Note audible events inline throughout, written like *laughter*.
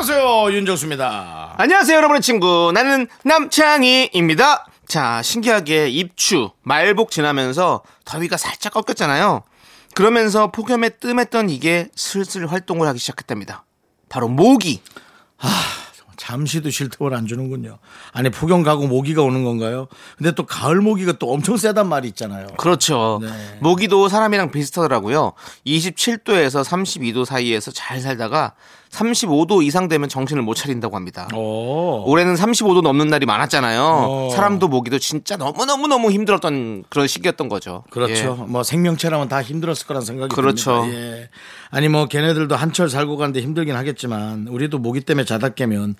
안녕하세요 윤정수입니다. 안녕하세요, 여러분의 친구. 나는 남창희입니다. 자, 신기하게 입추, 말복 지나면서 더위가 살짝 꺾였잖아요. 그러면서 폭염에 뜸했던 이게 슬슬 활동을 하기 시작했답니다. 바로 모기. 잠시도 쉴 틈을 안 주는군요. 아니 폭염 가고 모기가 오는 건가요? 근데 또 가을 모기가 또 엄청 세단 말이 있잖아요. 그렇죠. 네. 모기도 사람이랑 비슷하더라고요. 27도에서 32도 사이에서 잘 살다가 35도 이상 되면 정신을 못 차린다고 합니다. 오. 올해는 35도 넘는 날이 많았잖아요. 어. 사람도 모기도 진짜 너무너무 너무 힘들었던 그런 시기였던 거죠. 그렇죠. 예. 뭐 생명체라면 다 힘들었을 거란 생각이 그렇죠. 듭니다. 예. 아니 뭐 걔네들도 한철 살고 가는데 힘들긴 하겠지만 우리도 모기 때문에 자다 깨면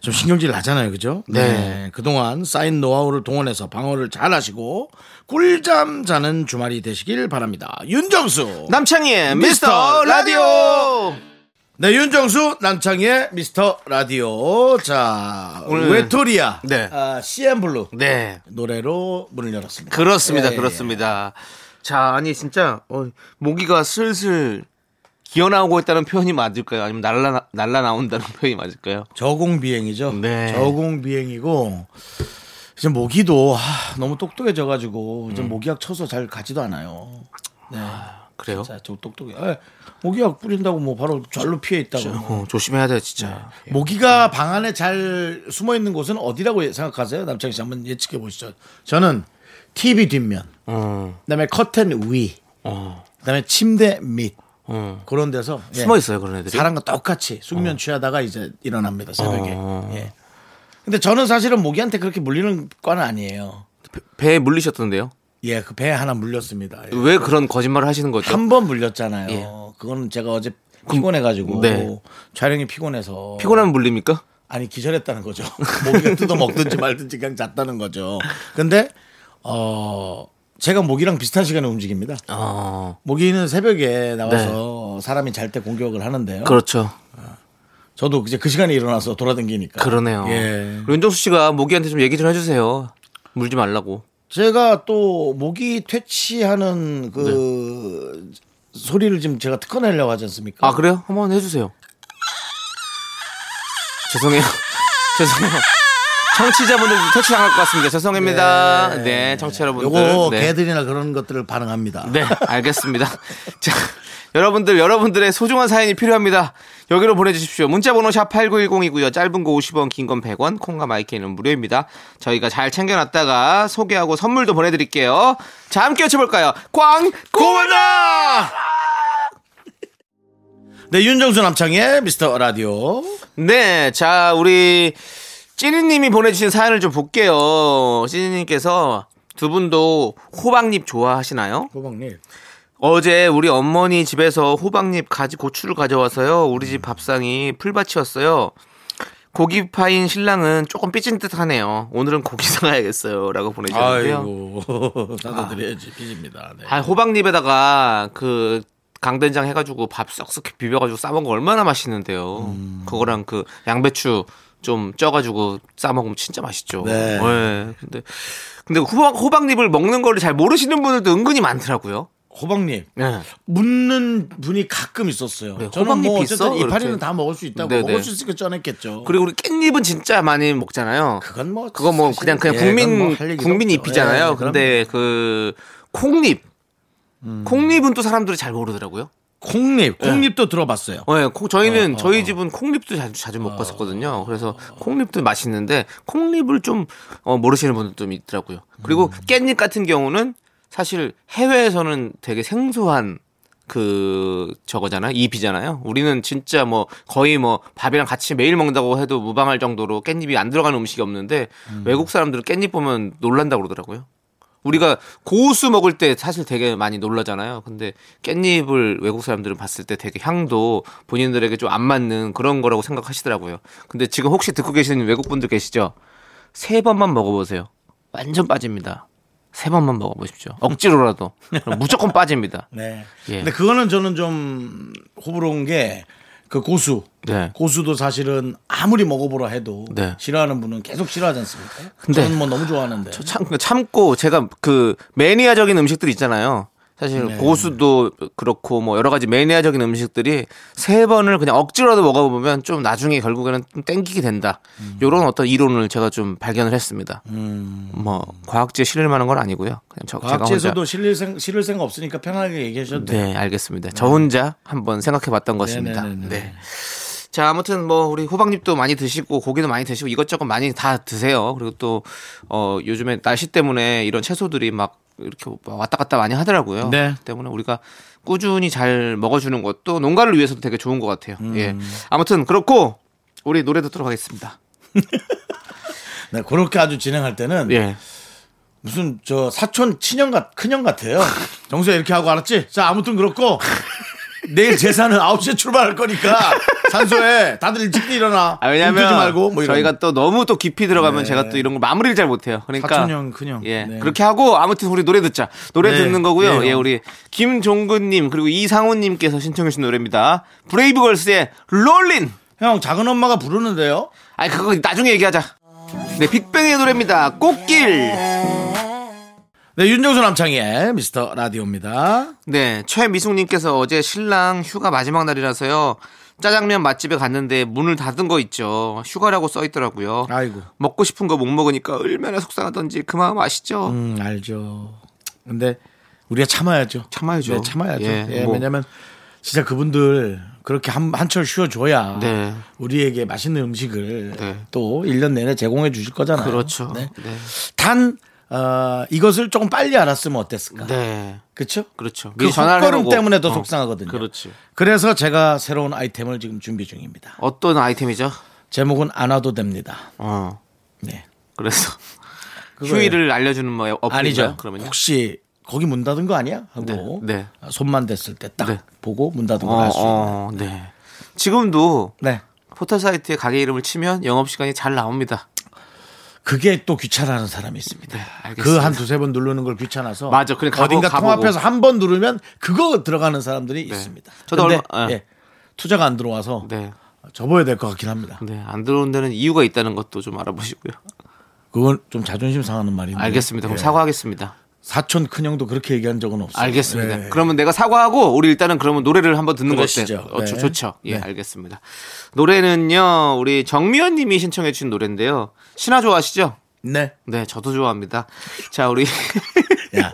좀 신경질 나잖아요. 그죠? 네. 그동안 쌓인 노하우를 동원해서 방어를 잘 하시고 꿀잠 자는 주말이 되시길 바랍니다. 윤정수. 남창희의 미스터 미스터 라디오. 네, 윤정수 남창희의 미스터 라디오. 자, 오늘- 외톨이야. 네. 아, CNBLUE. 네. 노래로 문을 열었습니다. 그렇습니다. 예, 예. 그렇습니다. 자, 아니 진짜 어, 모기가 슬슬 기어 나오고 있다는 표현이 맞을까요? 아니면 날라 날라 나온다는 표현이 맞을까요? 저공 비행이죠. 네. 저공 비행이고 이제 모기도 하, 너무 똑똑해져 가지고 음. 이제 모기약 쳐서 잘 가지도 않아요. 네. 그래요? 자, 저 똑똑해. 에, 모기약 뿌린다고 뭐 바로 절로 피해 있다고. 어, 조심해야 돼요, 진짜. 모기가 방 안에 잘 숨어 있는 곳은 어디라고 생각하세요? 남창희 씨 한번 예측해 보시죠. 저는 TV 뒷면, 어, 그다음에 커튼 위, 어, 그다음에 침대 밑 어. 그런 데서 예. 숨어 있어요, 그런 애들이. 사람과 똑같이 숙면 취하다가 이제 일어납니다 새벽에. 어. 예. 근데 저는 사실은 모기한테 그렇게 물리는 과는 아니에요. 배에 물리셨던데요? 예, 그 배 하나 물렸습니다. 예. 왜 그런 거짓말을 하시는 거죠? 한 번 물렸잖아요. 예. 그거는 제가 어제 피곤해가지고 네. 촬영이 피곤해서 피곤하면 물립니까? 아니 기절했다는 거죠. *laughs* 모기가 뜯어 먹든지 말든지 그냥 잤다는 거죠. 근데 어 제가 모기랑 비슷한 시간에 움직입니다. 어, 모기는 새벽에 나와서 사람이 잘 때 공격을 하는데요. 네. 그렇죠. 저도 이제 그 시간에 일어나서 돌아다니니까. 그러네요. 예. 윤정수 씨가 모기한테 좀 얘기 좀 해주세요. 물지 말라고. 제가 또 모기 퇴치하는 그 소리를 지금 제가 특허내려고 하지 않습니까? 네. 아 그래요? 한번 해주세요. 죄송해요. *laughs* 죄송해요. 청취자분들 터치당할 것 같습니다. 죄송합니다. 네, 청취자 여러분들. 요거 네. 개들이나 그런 것들을 반응합니다. 네, 알겠습니다. *laughs* 자, 여러분들, 여러분들의 소중한 사연이 필요합니다. 여기로 보내주십시오. 문자번호 샵 8910이고요. 짧은 거 50원, 긴 건 100원, 콩과 마이크는 무료입니다. 저희가 잘 챙겨놨다가 소개하고 선물도 보내드릴게요. 자, 함께 외쳐볼까요? 광고나! 네, 윤정수 남창의 미스터 라디오. 네, 자, 우리 찌니님이 보내주신 사연을 좀 볼게요. 찌니님께서 두 분도 호박잎 좋아하시나요? 호박님. 어제 우리 어머니 집에서 호박잎 가지 고추를 가져와서요. 우리 집 밥상이 풀밭이었어요. 고기 파인 신랑은 조금 삐진 듯하네요. 오늘은 고기 *laughs* 사가야겠어요. 라고 보내주셨는데요. 아이고, 사다 드려야지. 빚입니다. 네. 아, 호박잎에다가 그 강된장 해가지고 밥 썩썩 비벼가지고 싸 먹으면 얼마나 맛있는데요. 음. 그거랑 그 양배추 좀 쪄가지고 싸 먹으면 진짜 맛있죠. 네. 근데 근데 호박 호박잎을 먹는 거를 잘 모르시는 분들도 은근히 많더라고요. 호박님. 네. 묻는 분이 가끔 있었어요. 네, 저는 호박잎 뭐 있어? 어쨌든 이파리는. 다 먹을 수 있다고 네, 먹을 네. 수 있으니까 쪄냈겠죠. 그리고 우리 깻잎은 진짜 많이 먹잖아요. 그건 뭐 그거 뭐 그냥 그냥 예, 국민 얘기도 국민 없죠. 잎이잖아요. 예, 근데 그 콩잎 음. 콩잎은 또 사람들이 잘 모르더라고요. 콩잎, 콩잎도 들어봤어요. 네, 콩, 저희는 어, 저희 어. 집은 콩잎도 자주 자주 먹었었거든요. 그래서 콩잎도 맛있는데 콩잎을 좀 어, 모르시는 분들도 좀 있더라고요. 그리고 음. 깻잎 같은 경우는 사실 해외에서는 되게 생소한 그 저거잖아요. 잎이잖아요. 우리는 진짜 뭐 거의 뭐 밥이랑 같이 매일 먹는다고 해도 무방할 정도로 깻잎이 안 들어가는 음식이 없는데 음. 외국 사람들은 깻잎 보면 놀란다고 그러더라고요. 우리가 고수 먹을 때 사실 되게 많이 놀라잖아요. 근데 깻잎을 외국 사람들은 봤을 때 되게 향도 본인들에게 좀 안 맞는 그런 거라고 생각하시더라고요. 근데 지금 혹시 듣고 계시는 외국 분들 계시죠? 세 번만 먹어보세요. 완전 빠집니다. 세 번만 먹어보십시오. 억지로라도 무조건 빠집니다. *laughs* 네. 예. 근데 그거는 저는 좀 호불호인 게 그 고수. 네. 고수도 사실은 아무리 먹어보라 해도 네. 싫어하는 분은 계속 싫어하지 않습니까? 근데 저는 뭐 너무 좋아하는데. 참 참고 제가 그 매니아적인 음식들 있잖아요. 사실 네. 고수도 그렇고 뭐 여러 가지 매니아적인 음식들이 세 번을 그냥 억지로라도 먹어보면 좀 나중에 결국에는 좀 땡기게 된다. 음. 요런 어떤 이론을 제가 좀 발견을 했습니다. 뭐 과학지에 실릴 만한 건 아니고요. 그냥 저 과학지에서도 실릴 생, 실을 생각 없으니까 편하게 얘기하셔도 돼요. 네, 알겠습니다. 저 혼자 한번 생각해 봤던 것입니다. 네네네네. 네. 자, 아무튼 뭐 우리 호박잎도 많이 드시고 고기도 많이 드시고 이것저것 많이 다 드세요. 그리고 또 어, 요즘에 날씨 때문에 이런 채소들이 막 이렇게 왔다 갔다 많이 하더라고요. 네. 때문에 우리가 꾸준히 잘 먹어주는 것도 농가를 위해서도 되게 좋은 것 같아요. 예. 아무튼 그렇고 우리 노래 듣도록 하겠습니다. *laughs* 네, 그렇게 아주 진행할 때는 예. 무슨 저 사촌 친형 같 큰형 같아요. *laughs* 정수야 이렇게 하고 알았지? 자 아무튼 그렇고 내일 제사는 9시에 출발할 거니까 산소에 다들 일찍 일어나. 아, 지 왜냐면 말고 뭐. 저희가 또 너무 또 깊이 들어가면 네. 제가 또 이런 걸 마무리를 잘 못해요. 그러니까 사촌형 큰형. 예 네. 그렇게 하고 아무튼 우리 노래 듣자. 노래 네. 듣는 거고요. 네, 예 형. 우리 김종근님 그리고 이상훈님께서 신청해주신 노래입니다. 브레이브걸스의 롤린. 형 작은 엄마가 부르는데요. 아니 그거 나중에 얘기하자. 네 빅뱅의 노래입니다. 꽃길. 네 윤정수 남창희의 미스터 라디오입니다. 네, 최미숙님께서 어제 신랑 휴가 마지막 날이라서요. 짜장면 맛집에 갔는데 문을 닫은 거 있죠. 휴가라고 써 있더라고요. 아이고. 먹고 싶은 거 못 먹으니까 얼마나 속상하던지 그 마음 아시죠? 음 알죠. 근데 우리가 참아야죠. 참아야죠. 네, 참아야죠. 예, 예, 뭐. 왜냐면 진짜 그분들 그렇게 한, 한철 쉬어줘야 네. 우리에게 맛있는 음식을 네. 또 1년 내내 제공해 주실 거잖아요. 그렇죠. 네. 네. 단, 어, 이것을 조금 빨리 알았으면 어땠을까. 네. 그렇죠? 그렇죠. 그 헛걸음. 때문에 더 어, 속상하거든요. 그렇지. 그래서 제가 새로운 아이템을 지금 준비 중입니다. 어떤 아이템이죠? 제목은 안 와도 됩니다. 어. 네. 그래서. *laughs* 휴일을 알려주는 뭐 어플인가요? 아니죠. 그러면요. 혹시 거기 문 닫은 거 아니야? 하고 네, 네. 손만 댔을 때딱 네. 보고 문 닫은 걸 어, 알수 있는. 어, 네. 지금도 네. 포털 사이트에 가게 이름을 치면 영업 시간이 잘 나옵니다. 그게 또 귀찮아하는 사람이 있습니다. 네. 그 한 두세 번 누르는 걸 귀찮아서 맞아. 그래, 가보- 어딘가 가보고. 통합해서 한 번 누르면 그거 들어가는 사람들이 있습니다. 저도 근데 얼마- 예. 예, 투자가 안 들어와서 네. 접어야 될 것 같긴 합니다. 네, 안 들어온 데는 이유가 있다는 것도 좀 알아보시고요. 그건 좀 자존심 상하는 말인데. 알겠습니다. 그럼 예. 사과하겠습니다. 사촌 큰형도 그렇게 얘기한 적은 없어요. 알겠습니다. 네. 그러면 내가 사과하고 우리 일단은 그러면 노래를 한번 듣는. 어때요? 어, 좋- 네. 좋죠. 예, 네. 알겠습니다. 노래는요. 우리 정미연 님이 신청해 주신 노래인데요. 신화 좋아하시죠? 네. 네, 저도 좋아합니다. 자, 우리 야.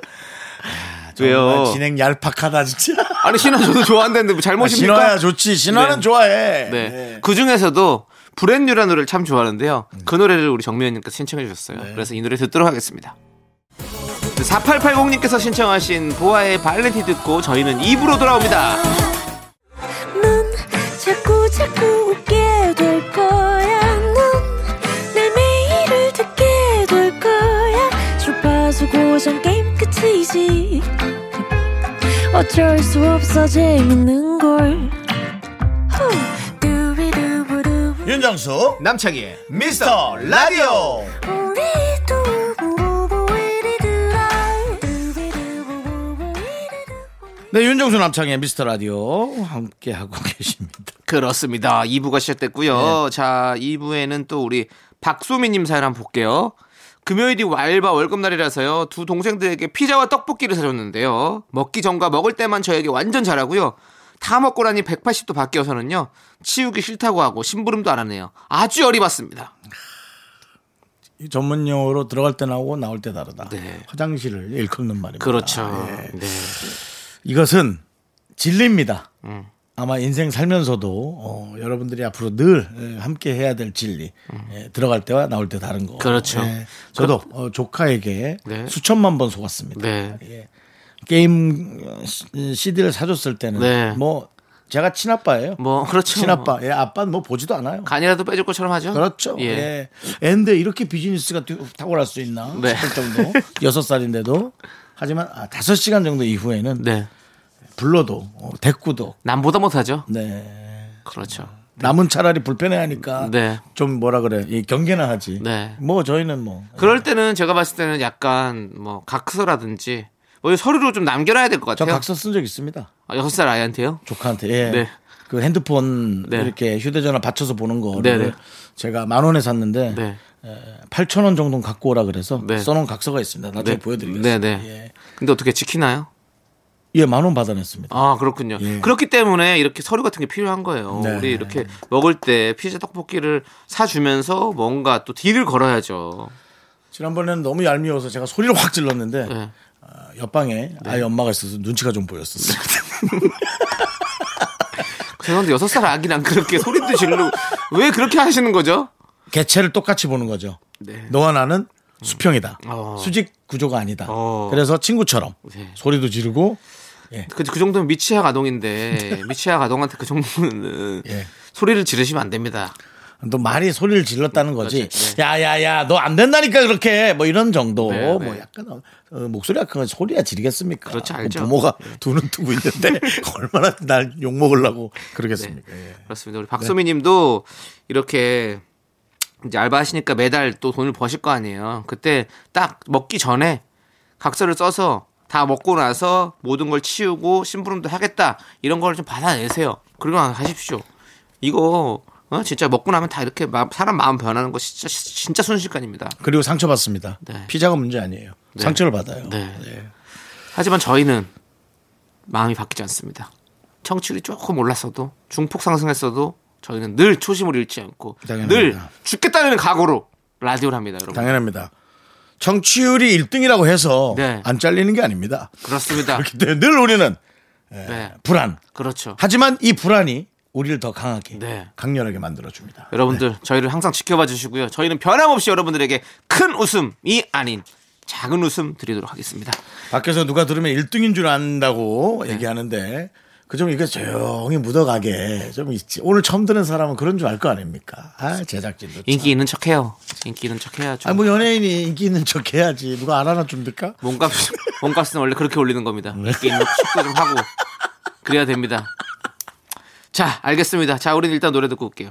*laughs* 왜요? 정말 진행 얄팍하다 진짜. 아니 신화 저도 좋아한다는데 뭐 잘못입니까? 아, 신화야 좋지. 신화는 네. 좋아해. 네. 그 중에서도 브랜뉴라는 노래를 참 좋아하는데요. 음. 그 노래를 우리 정미연 님께서 신청해 주셨어요. 네. 그래서 이 노래 듣도록 하겠습니다. 4880님께서 신청하신 보아의 발렌티 듣고 저희는 입으로 돌아옵니다. 넌 자꾸 자꾸 웃게 될 거야. 넌내 매일을 듣게 될 거야. 주파수 고정 게임 끝이지. 어쩔 수 없어 재밌는 걸. 후. 윤정수 남창희의 미스터 라디오. 네, 윤정수 남창의 미스터 라디오 함께 하고 *laughs* 계십니다. 그렇습니다. 2부가 시작됐고요. 자, 2부에는 또 우리 박소미님 사연 한번 볼게요. 금요일이 알바 월급날이라서요. 두 동생들에게 피자와 떡볶이를 사줬는데요. 먹기 전과 먹을 때만 저에게 완전 잘하고요. 다 먹고 나니 180도 바뀌어서는요. 치우기 싫다고 하고 심부름도 안 하네요. 아주 열이 받습니다. 이 전문 용어로 들어갈 때 나오고 나올 때 다르다. 네. 화장실을 일컫는 말입니다. 그렇죠. 예. 네. 이것은 진리입니다. 음. 아마 인생 살면서도 어, 여러분들이 앞으로 늘 예, 함께 해야 될 진리. 예, 들어갈 때와 나올 때 다른 거. 음. 그렇죠. 예, 저도 어, 조카에게 네. 수천만 번 속았습니다. 네. 예. 게임 CD를 사줬을 때는 네. 뭐 제가 친아빠예요. 뭐 그렇죠. 친아빠. 예, 아빠는 뭐 보지도 않아요. 간이라도 빼줄 것처럼 하죠. 그렇죠. 예. 예. 애인데 이렇게 비즈니스가 뛰- 탁월할 수 있나 네. 싶을 정도. 여섯 살인데도. 하지만 아, 다섯 시간 정도 이후에는 네. 불러도 어, 대꾸도 남보다 못하죠. 네. 그렇죠. 남은 차라리 불편해하니까 네. 좀 뭐라 그래 이 경계나 하지. 네. 뭐 저희는 뭐 그럴 때는 제가 봤을 때는 약간 뭐 각서라든지 뭐 서류로 좀 남겨놔야 될 것 저 같아요. 각서 쓴 적 있습니다. 아, 여섯 살 아이한테요? 조카한테. 예. 네. 그 핸드폰 네. 이렇게 휴대전화 받쳐서 보는 거를 네, 네. 제가 만 원에 샀는데 네. 8천 원 정도 갖고 오라 그래서 네. 써놓은 각서가 있습니다. 나중에 네. 보여드리겠습니다. 네, 네. 예. 근데 어떻게 지키나요? 예, 만 원 받아냈습니다. 아 그렇군요. 예. 그렇기 때문에 이렇게 서류 같은 게 필요한 거예요. 네. 우리 이렇게 먹을 때 피자 떡볶이를 사주면서 뭔가 또 딜을 걸어야죠. 지난번에는 너무 얄미워서 제가 소리를 확 질렀는데 네. 아, 옆방에 아이 엄마가 있어서 눈치가 좀 보였었어요. *laughs* 죄송한데 여섯 살 아기랑 그렇게 소리도 지르고 왜 그렇게 하시는 거죠? 개체를 똑같이 보는 거죠. 네. 너와 나는 수평이다. 어. 수직 구조가 아니다. 어. 그래서 친구처럼 네. 소리도 지르고 그, 그 정도면 미취학 아동인데 미취학 아동한테 그 정도는 예. 소리를 지르시면 안 됩니다. 또 말이 소리를 질렀다는 거지. 네. 야야야 너 안 된다니까 그렇게 뭐 이런 정도. 네, 네. 뭐 약간 어, 어, 목소리가 큰 소리야 지르겠습니까? 그렇죠, 그 알죠. 네. 부모가 두 눈 뜨고 있는데 *laughs* 얼마나 날 욕 먹으려고 그러겠습니까? 예. 그렇습니다. 우리 박소미님도 이렇게 이제 알바하시니까 매달 또 돈을 버실 거 아니에요. 그때 딱 먹기 전에 각서를 써서 다 먹고 나서 모든 걸 치우고 심부름도 하겠다 이런 걸 좀 받아내세요. 그리고 하십시오. 이거 어? 진짜 먹고 나면 다 이렇게 마- 사람 마음 변하는 거 진짜 진짜 순식간입니다. 그리고 상처 받습니다. 네. 피자가 문제 아니에요. 네. 상처를 받아요. 네. 예. 하지만 저희는 마음이 바뀌지 않습니다. 청취율이 조금 올랐어도 중폭 상승했어도 저희는 늘 초심을 잃지 않고 당연합니다. 늘 죽겠다는 각오로 라디오를 합니다, 여러분. 당연합니다. 청취율이 1등이라고 해서 네. 안 잘리는 게 아닙니다. 그렇습니다. *laughs* 늘 우리는 네, 불안. 그렇죠. 하지만 이 불안이 우리를 더 강하게, 네. 강렬하게 만들어줍니다. 여러분들 저희를 항상 지켜봐 주시고요. 저희는 변함없이 여러분들에게 큰 웃음이 아닌 작은 웃음 드리도록 하겠습니다. 밖에서 누가 들으면 1등인 줄 네. 안다고 얘기하는데 그 좀 이게 조용히 묻어가게 좀 있지. 오늘 처음 듣는 사람은 그런 줄 알 거 아닙니까? 아, 제작진도. 참. 인기 있는 척 해요. 인기 있는 척 해야죠. 아, 뭐 연예인이 인기 있는 척 해야지. 누가 알아나 줍니까? 몸값 몸값은 원래 그렇게 올리는 겁니다. 인기 있는 척도 좀 하고 그래야 됩니다. 자, 알겠습니다. 자, 우리는 일단 노래 듣고 올게요.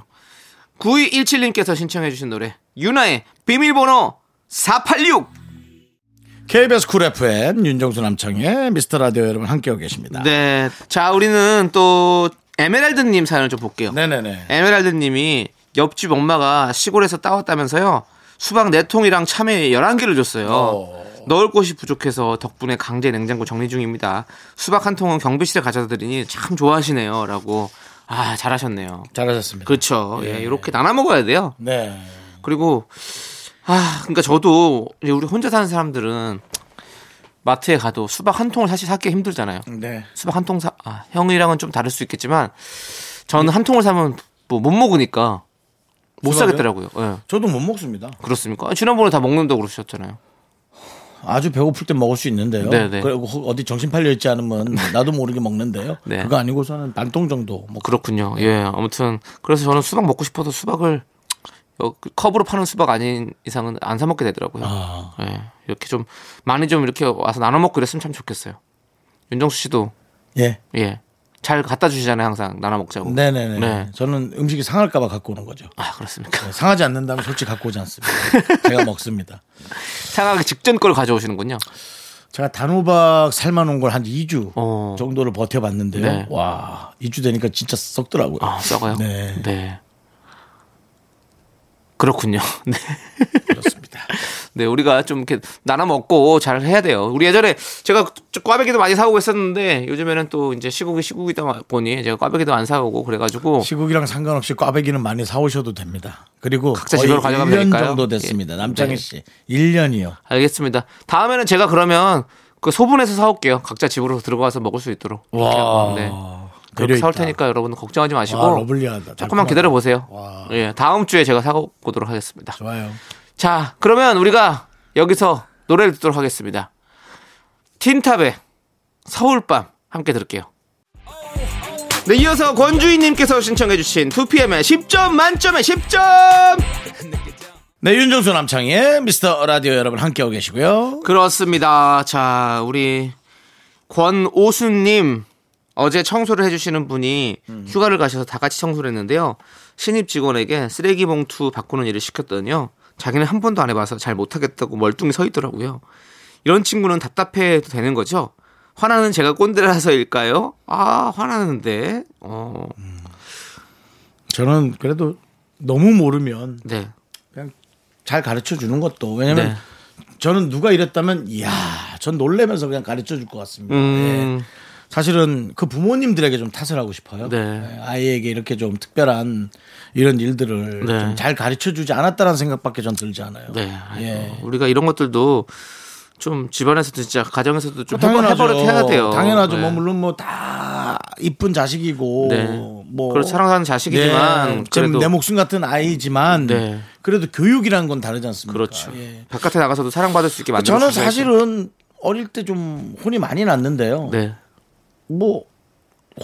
9217님께서 신청해주신 노래 윤하의 비밀번호 486. KBS Cool FM 윤정수 남창희의 미스터 라디오 여러분 함께하고 계십니다. 네, 자, 우리는 또 에메랄드님 사연을 좀 볼게요. 네네네. 에메랄드님이 옆집 엄마가 시골에서 따왔다면서요. 수박 4통이랑 참외 11개를 줬어요. 어. 넣을 곳이 부족해서 덕분에 강제 냉장고 정리 중입니다. 수박 한 통은 경비실에 가져다 드리니 참 좋아하시네요. 라고. 아, 잘하셨네요. 잘하셨습니다. 그렇죠. 예, 이렇게 나눠 먹어야 돼요. 네. 그리고 아, 그러니까 저도 우리 혼자 사는 사람들은 마트에 가도 수박 한 통을 사실 사기 힘들잖아요. 네. 수박 한 통 사, 아, 형이랑은 좀 다를 수 있겠지만 저는 한 통을 사면 뭐 못 먹으니까 못 수박이요? 사겠더라고요. 예. 저도 못 먹습니다. 그렇습니까? 아, 지난번에 다 먹는다고 그러셨잖아요. 아주 배고플 때 먹을 수 있는데요. 네네. 그리고 어디 정신 팔려 있지 않으면 나도 모르게 먹는데요. 네. 그거 아니고서는 반통 정도. 뭐 그렇군요. 예, 아무튼 그래서 저는 수박 먹고 싶어도 수박을 여- 그 컵으로 파는 수박 아닌 이상은 안 사 먹게 되더라고요. 아. 예, 이렇게 좀 많이 좀 이렇게 와서 나눠 먹고 이랬으면 참 좋겠어요. 윤정수 씨도 예. 예, 잘 갖다 주시잖아요, 항상 나눠 먹자고. 네네네. 네. 저는 음식이 상할까봐 갖고 오는 거죠. 아 그렇습니까? 상하지 않는다면 솔직히 갖고 오지 않습니다. *laughs* 제가 먹습니다. 상하기 직전 걸 가져오시는군요. 제가 단호박 삶아놓은 걸 한 2주 어. 정도를 버텨봤는데요. 네. 와, 2주 되니까 진짜 썩더라고요. 아, 썩어요? 네. 네. 그렇군요. *laughs* 네. 그렇습니다. 네, 우리가 좀 이렇게 나눠 먹고 잘 해야 돼요. 우리 예전에 제가 좀 꽈배기도 많이 사오고 있었는데 요즘에는 또 이제 시국이 시국이다 보니 제가 꽈배기도 안 사오고 그래가지고 시국이랑 상관없이 꽈배기는 많이 사오셔도 됩니다. 그리고 각자 집으로 가져가면 1년 되니까요. 정도 됐습니다. 예. 남창희 네. 씨. 1년이요. 알겠습니다. 다음에는 제가 그러면 그 소분해서 사올게요. 각자 집으로 들어가서 먹을 수 있도록. 와. 네. 배려 그렇게 사올. 테니까 여러분 걱정하지 마시고 와, 러블리하다. 조금만 기다려 보세요. 와. 예, 다음 주에 제가 사오도록 하겠습니다. 좋아요. 자, 그러면 우리가 여기서 노래를 듣도록 하겠습니다. 틴탑의 서울밤 함께 들을게요. 네, 이어서 권주희님께서 신청해주신 2PM의 10점 만점에 10점! 네, 윤정수 남창희의 미스터 라디오 여러분 함께하고 계시고요. 그렇습니다. 자, 우리 권오수님 어제 청소를 해주시는 분이 휴가를 가셔서 다 같이 청소를 했는데요. 신입 직원에게 쓰레기 봉투 바꾸는 일을 시켰더니요. 자기는 한 번도 안 해봐서 잘 못하겠다고 멀뚱히 서 있더라고요. 이런 친구는 답답해도 되는 거죠? 화나는 제가 꼰대라서일까요? 아, 화나는데. 어, 저는 그래도 너무 모르면 네. 그냥 잘 가르쳐 주는 것도 왜냐면 네. 저는 누가 이랬다면 이야 전 놀래면서 그냥 가르쳐 줄 것 같습니다. 음. 예. 사실은 그 부모님들에게 좀 탓을 하고 싶어요. 네. 예, 아이에게 이렇게 좀 특별한 이런 일들을 네. 좀잘 가르쳐 주지 않았다는 생각밖에 전 들지 않아요. 네. 예. 우리가 이런 것들도 좀 집안에서도 진짜 가정에서도 좀뭐 당연하죠. 해버릇 해야 돼요. 당연하죠. 네. 뭐 물론 뭐 다 이쁜 자식이고 네. 뭐 그렇죠. 사랑하는 자식이지만 네. 그래도 내 목숨 같은 아이지만 네. 그래도 교육이라는 건 다르지 않습니까? 그렇죠. 예. 바깥에 나가서도 사랑받을 수 있게 만들어 저는. 사실은 어릴 때 좀 혼이 많이 났는데요. 네. 뭐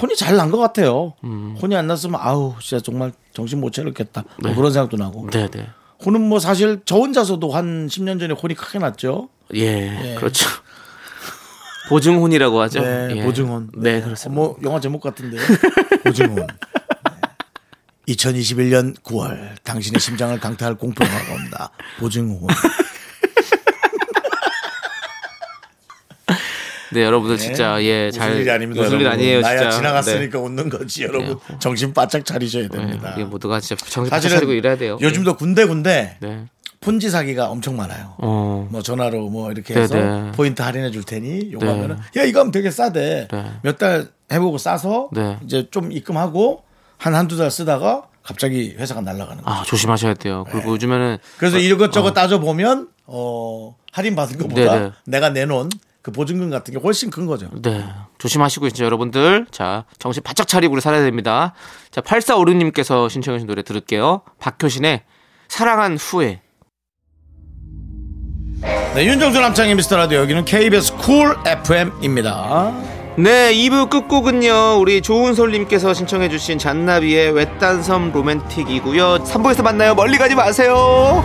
혼이 잘 난 것 같아요. 음. 혼이 안 났으면 아우 진짜 정말 정신 못 차렸겠다. 뭐 네. 그런 생각도 나고. 네, 네. 혼은 뭐 사실 저 혼자서도 한 10년 전에 혼이 크게 났죠. 예, 그렇죠. 보증혼이라고 하죠. 네, 예. 보증혼. 네, 그렇습니다. 뭐 영화 제목 같은데 *laughs* 보증혼. 네. 2021년 9월 당신의 심장을 강타할 공포 영화가 온다. 보증혼. 네, 여러분들 진짜 예, 잘 웃을 일이 아닙니다. 웃을 일. 아니에요, 나야 진짜. 지나갔으니까 웃는 거지, 여러분. 네. 정신 바짝 차리셔야 네. 됩니다. 네, 우리 모두가 진짜 정신 바짝 차리고 일해야 돼요. 요즘도 군데군데 네. 폰지 사기가 엄청 많아요. 어. 뭐 전화로 뭐 이렇게 네, 해서 네. 포인트 할인해 줄 테니 요거 하면은 야 이거 하면 되게 싸대. 네. 몇달 해보고 싸서 네. 이제 좀 입금하고 한 한두 달 쓰다가 갑자기 회사가 날아가는 거예요. 아, 조심하셔야 돼요. 그리고 요즘에는 그래서 이것저것 따져 보면 어 할인 받은 것보다 네, 네. 내가 내놓은 그 보증금 같은 게 훨씬 큰 거죠. 네. 조심하시고 진짜 여러분들. 자, 정신 바짝 차리고 우리 살아야 됩니다. 자, 8456님께서 신청하신 노래 들을게요. 박효신의 사랑한 후에. 네, 윤정수 남창희의 미스터 라디오 여기는 KBS 쿨 FM입니다. 네, 2부 끝곡은요, 우리 조은솔 님께서 신청해 주신 잔나비의 외딴섬 로맨틱이고요. 3부에서 만나요. 멀리 가지 마세요.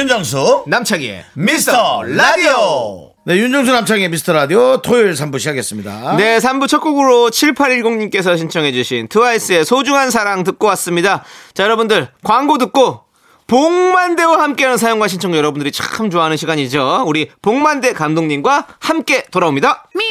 윤정수 남창희의 미스터 라디오. 네, 윤정수 남창의 미스터 라디오 토요일 3부 시작했습니다. 네, 3부 첫 곡으로 7810님께서 신청해주신 트와이스의 소중한 사랑 듣고 왔습니다. 자, 여러분들, 광고 듣고, 복만대와 함께하는 사연과 신청 여러분들이 참 좋아하는 시간이죠. 우리 복만대 감독님과 함께 돌아옵니다. Me,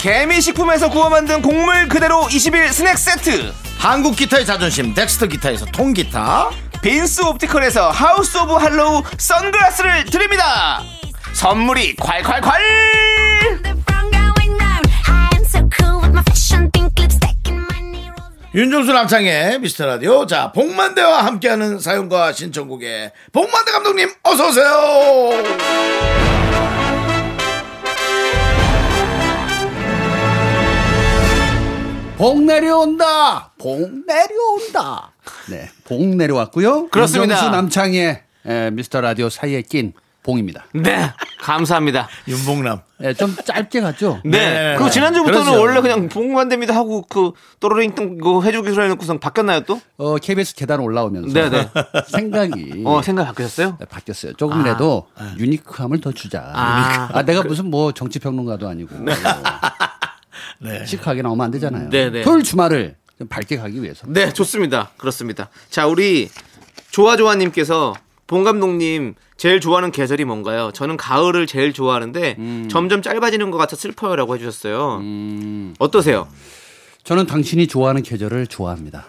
개미식품에서 구워 만든 곡물 그대로 20일 스낵 세트. 한국 기타의 자존심 덱스터 기타에서 통기타. 빈스 옵티컬에서 하우스 오브 할로우 선글라스를 드립니다. 선물이 콸콸콸. 윤정수 남창희의 미스터 라디오. 자 복만대와 함께하는 사연과 신청곡에 복만대 감독님 어서 오세요 복 내려온다. 복 내려온다. 네, 복 내려왔고요. 그렇습니다. 윤정수 남창의 에, 미스터 라디오 사이에 낀 봉입니다. 네, 감사합니다. *laughs* 윤봉남. 예, 좀 짧게 갔죠? 네. 네. 그 지난주부터는 그렇죠. 원래 그냥 봉만됩니다 하고 그 또로링 똥 그거 해주기로 해놓고선 바뀌었나요 또? 어, KBS 계단 올라오면서 네네. *laughs* 생각이 어, 생각 바뀌었어요? 네, 바뀌었어요. 조금이라도 유니크함을 더 주자. 아. 아, 내가 무슨 뭐 정치 평론가도 아니고 네. 시크하게 나오면 안 되잖아요. 네 네. 토요일 주말을 좀 밝게 가기 위해서. 네, 좋습니다. 그렇습니다. 자, 우리 조아조아님께서 봉 감독님 제일 좋아하는 계절이 뭔가요? 저는 가을을 제일 좋아하는데 점점 짧아지는 것 같아 슬퍼요라고 해주셨어요. 어떠세요? 저는 당신이 좋아하는 계절을 좋아합니다.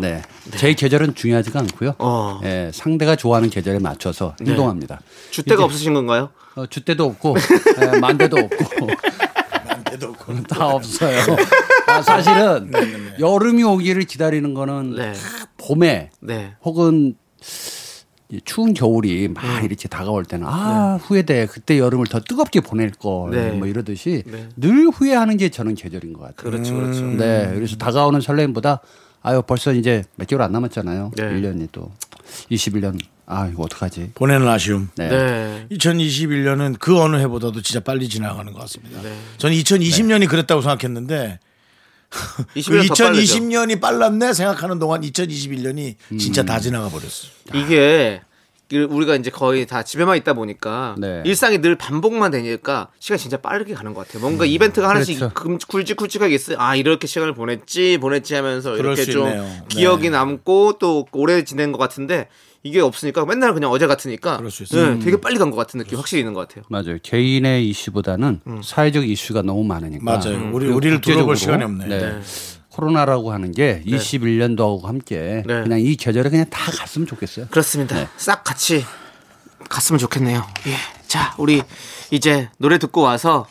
네. 제 계절은 중요하지가 않고요. 어. 예, 상대가 좋아하는 계절에 맞춰서 행동합니다. 주대가 없으신 건가요? 어, 주대도 없고 예, 만대도 없고 *laughs* 다 없어요. 아, 사실은 여름이 오기를 기다리는 거는 네. 봄에 네. 혹은 이 추운 겨울이 막 음. 이렇게 다가올 때는 아 후회돼 그때 여름을 더 뜨겁게 보낼 걸 네. 뭐 이러듯이 네. 늘 후회하는 게 저는 계절인 것 같아요. 그렇죠, 그렇죠. 네, 그래서 다가오는 설렘보다 아유 벌써 이제 몇 개월 안 남았잖아요. 네. 1년이 또 21년 아 이거 어떡하지? 보내는 아쉬움. 네. 네. 2021년은 그 어느 해보다도 진짜 빨리 지나가는 것 같습니다. 네. 저는 2020년이 그랬다고 생각했는데 그 21년 더 빠르죠. 2020년이 빨랐네 생각하는 동안 2021년이 진짜 음. 다 지나가 버렸어요. 이게 우리가 이제 거의 다 집에만 있다 보니까 네. 일상이 늘 반복만 되니까 시간이 진짜 빠르게 가는 것 같아요. 뭔가 이벤트가 하나씩 그렇죠. 금- 굵직굵직하게 있어요. 아 이렇게 시간을 보냈지 보냈지 하면서 이렇게 수좀 있네요. 네. 기억이 남고 또 오래 지낸 것 같은데 이게 없으니까 맨날 그냥 어제 같으니까 그럴 수 있어요. 네, 되게 빨리 간 것 같은 느낌 확실히 있는 것 같아요. 맞아요. 개인의 이슈보다는 사회적 이슈가 너무 많으니까. 맞아요. 우리 그리고 우리를 둘러볼 시간이 없네. 네. 네. 코로나라고 하는 게 21년도하고 함께 네. 그냥 이 계절에 그냥 다 갔으면 좋겠어요. 그렇습니다. 네. 싹 같이 갔으면 좋겠네요. 예. 자, 우리 이제 노래 듣고 와서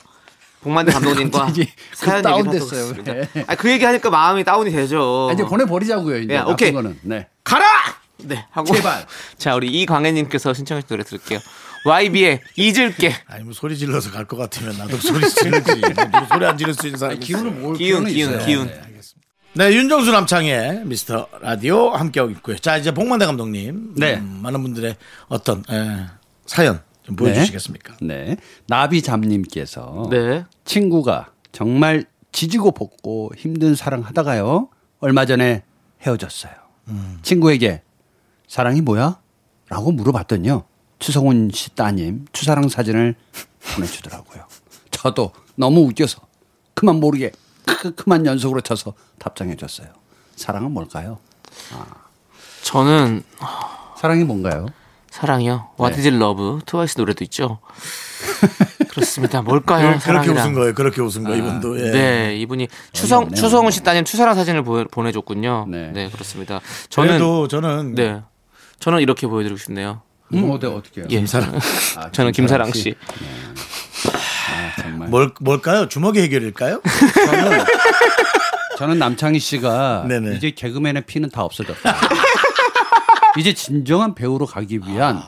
복만대 감독님과 사연 그 얘기를 다운됐어요. 네. 아, 그 얘기 하니까 마음이 다운이 되죠. 아, 이제 보내 버리자고요. 이제 야, 나쁜 오케이. 거는. 네. 가라! 네, 하고. 제발. *laughs* 자, 우리 이광혜님께서 신청하신 노래 들을게요. YB의 잊을게. 아니 뭐 소리 질러서 갈 것 같으면 나도 소리 지르지. 누구 소리 안 지를 수 있는 사람. 기운을 모을 기운, 필요는 기운, 있어요. 기운. 네, 윤정수 남창의 미스터 라디오 함께하고 있고요. 자, 이제 복만대 감독님. 네. 음, 많은 분들의 어떤 에, 사연 좀 보여주시겠습니까? 네. 나비잠님께서 네. 친구가 정말 지지고 볶고 힘든 사랑 하다가요. 얼마 전에 헤어졌어요. 친구에게 사랑이 뭐야? 라고 물어봤더니요. 추성훈 씨 따님 추사랑 사진을 보내주더라고요. 저도 너무 웃겨서 그만 모르게 크- 그만 연속으로 쳐서 답장해줬어요. 사랑은 뭘까요? 저는 사랑이 뭔가요? 사랑이요. What is love? 트와이스 노래도 있죠. 그렇습니다. 뭘까요? 그- 그렇게. 웃은 거예요. 그렇게 웃은 거 이분도. 예. 네, 이분이 추성. 추성훈 씨 따님 추사랑 사진을 보, 보내줬군요. 네. 네. 그렇습니다. 저는 그래도 저는 네, 저는 이렇게 보여드리고 싶네요. 음? 어때 어떻게 해요? 예, 아, *laughs* 저는 김사랑 씨. 아, 정말. 뭘 뭘까요? 주먹의 해결일까요? 저는, 저는 남창희 씨가 네네. 이제 개그맨의 피는 다 없어졌다. 이제 진정한 배우로 가기 위한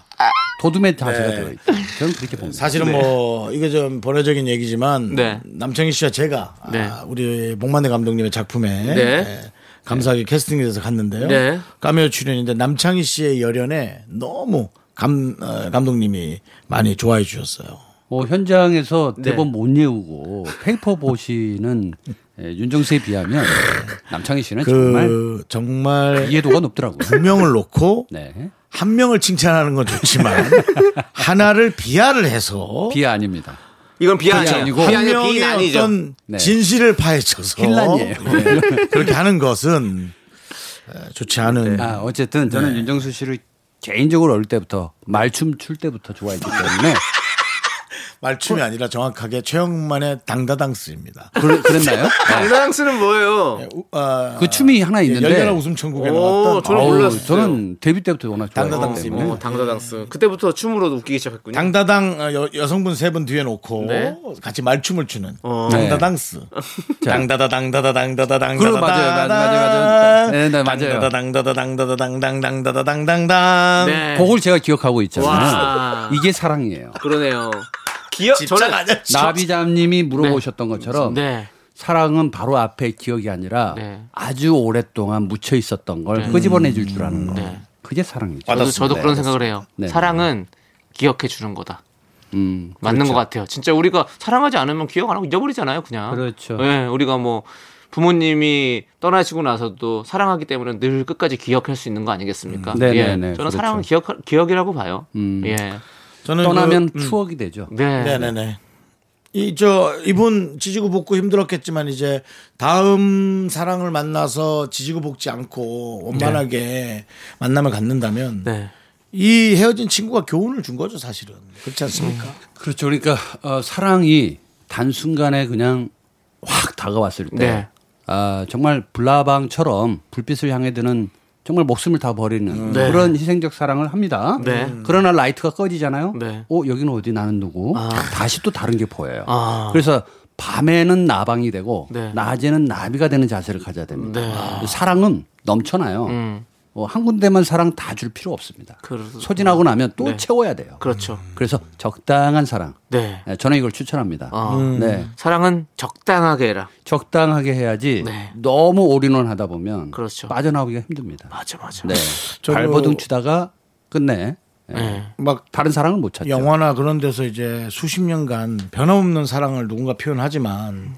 도둠의 자세가 네. 들어있다. 저는 그렇게 봅니다. 사실은 뭐 이게 좀 번외적인 얘기지만 네. 남창희 씨와 제가 네. 아, 우리 목만대 감독님의 작품에 네. 예, 감사하게 캐스팅돼서 갔는데요. 네. 까메오 출연인데 남창희 씨의 열연에 너무 감 어, 감독님이 많이 좋아해 주셨어요. 뭐 현장에서 네. 대본 못 외우고 페이퍼 보시는 예, 윤정수에 비하면 남창희 씨는 정말 그 정말 이해도가 높더라고요. 두 명을 놓고 네. 한 명을 칭찬하는 건 좋지만 하나를 비하를 해서 비하 아닙니다. 이건 비하 아니고 한 명의 아니죠. 어떤 네. 진실을 파헤쳐서 힐난이에요. 네. 그렇게 하는 것은 에, 좋지 않은 아, 어쨌든 저는 네. 윤정수 씨를 개인적으로 어릴 때부터 말춤 출 때부터 좋아했기 때문에 말춤이 아니라 정확하게 최영만의 당다당스입니다. 그랬, 그랬나요? *laughs* 당당스는 뭐예요? 우- 아, 그 춤이 하나 있는데 열렬한 웃음 천국에 오, 나왔던 저는 아우, 몰랐어요. 저는 데뷔 때부터 워낙 좋아했기 당다당스. 때문에 어, 당다당스. 그때부터 춤으로 웃기기 시작했군요. 당다당 어, 여, 여성분 세 분 뒤에 놓고 네. 같이 말춤을 추는 어. 당다당스. *laughs* 자. 당다다 당다다 당다다 당다다 그래, 맞아요, 맞아요, 맞아요, 맞아요. 네, 네, 맞아요. 당다다 당다다 당다다 당당 당다다 당당당. 네. 그걸 제가 기억하고 있잖아요. 와. 이게 사랑이에요. 그러네요. 기억 저는 아니야? 나비잠님이 물어보셨던 것처럼 네. 사랑은 바로 앞에 기억이 아니라 네. 아주 오랫동안 묻혀 있었던 걸 끄집어내 줄 줄 아는 거. 네. 그게 사랑이죠. 저도, 저도 네, 그런 생각을 해요. 네. 사랑은 기억해 주는 거다. 음, 맞는 그렇죠. 것 같아요. 진짜 우리가 사랑하지 않으면 기억 안 하고 잊어버리잖아요, 그냥. 그렇죠. 예, 우리가 뭐 부모님이 떠나시고 나서도 사랑하기 때문에 늘 끝까지 기억할 수 있는 거 아니겠습니까? 음, 네네네, 예, 저는 그렇죠. 사랑은 기억 기억이라고 봐요. 음. 예. 저는 떠나면 그, 음, 추억이 되죠. 네. 네네네. 이 저 이분 지지고 볶고 힘들었겠지만 이제 다음 사랑을 만나서 지지고 볶지 않고 원만하게 만남을 갖는다면 네. 이 헤어진 친구가 교훈을 준 거죠 사실은 그렇지 않습니까? 그렇죠. 그러니까 어, 사랑이 단순간에 그냥 확 다가왔을 때 네. 아, 정말 불나방처럼 불빛을 향해 드는 정말 목숨을 다 버리는 네. 그런 희생적 사랑을 합니다. 네. 그러나 라이트가 꺼지잖아요. 네. 어, 여기는 어디 나는 누구? 아. 다시 또 다른 게 보여요. 아. 그래서 밤에는 나방이 되고 네. 낮에는 나비가 되는 자세를 가져야 됩니다. 네. 사랑은 넘쳐나요. 음. 어, 한 군데만 사랑 다 줄 필요 없습니다. 그- 소진하고 나면 또 네. 채워야 돼요. 그렇죠. 그래서 적당한 사랑. 네. 네, 저는 이걸 추천합니다. 아. 네. 사랑은 적당하게 해라. 적당하게 해야지 네. 너무 올인원 하다 보면 그렇죠. 빠져나오기가 힘듭니다. 맞아, 맞아. 네. *laughs* 발버둥 치다가 끝내. 네. 네. 막 다른 사랑을 못 찾죠. 영화나 그런 데서 이제 수십 년간 변함없는 사랑을 누군가 표현하지만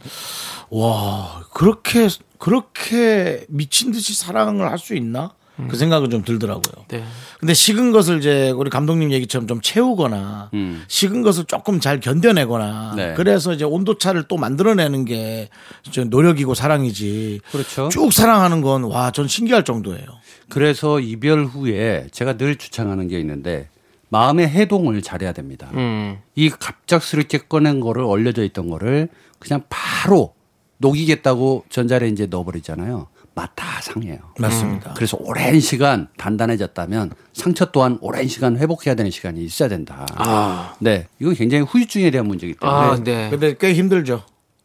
와 그렇게 그렇게 미친 듯이 사랑을 할 수 있나 그 생각은 좀 들더라고요. 네. 근데 식은 것을 이제 우리 감독님 얘기처럼 좀 채우거나 음. 식은 것을 조금 잘 견뎌내거나 네. 그래서 이제 온도차를 또 만들어내는 게저 노력이고 사랑이지. 그렇죠. 쭉 사랑하는 건 와 전 신기할 정도예요. 그래서 이별 후에 제가 늘 주창하는 게 있는데 마음의 해동을 잘해야 됩니다. 음. 이 갑작스럽게 꺼낸 거를 얼려져 있던 거를 그냥 바로 녹이겠다고 전자레인지에 넣어버리잖아요. 맛 다 상해요. 맞습니다. 그래서 오랜 시간 단단해졌다면 상처 또한 오랜 시간 회복해야 되는 시간이 있어야 된다. 아. 네. 이건 굉장히 후유증에 대한 문제이기 때문에 아, 네. 근데 꽤 힘들죠.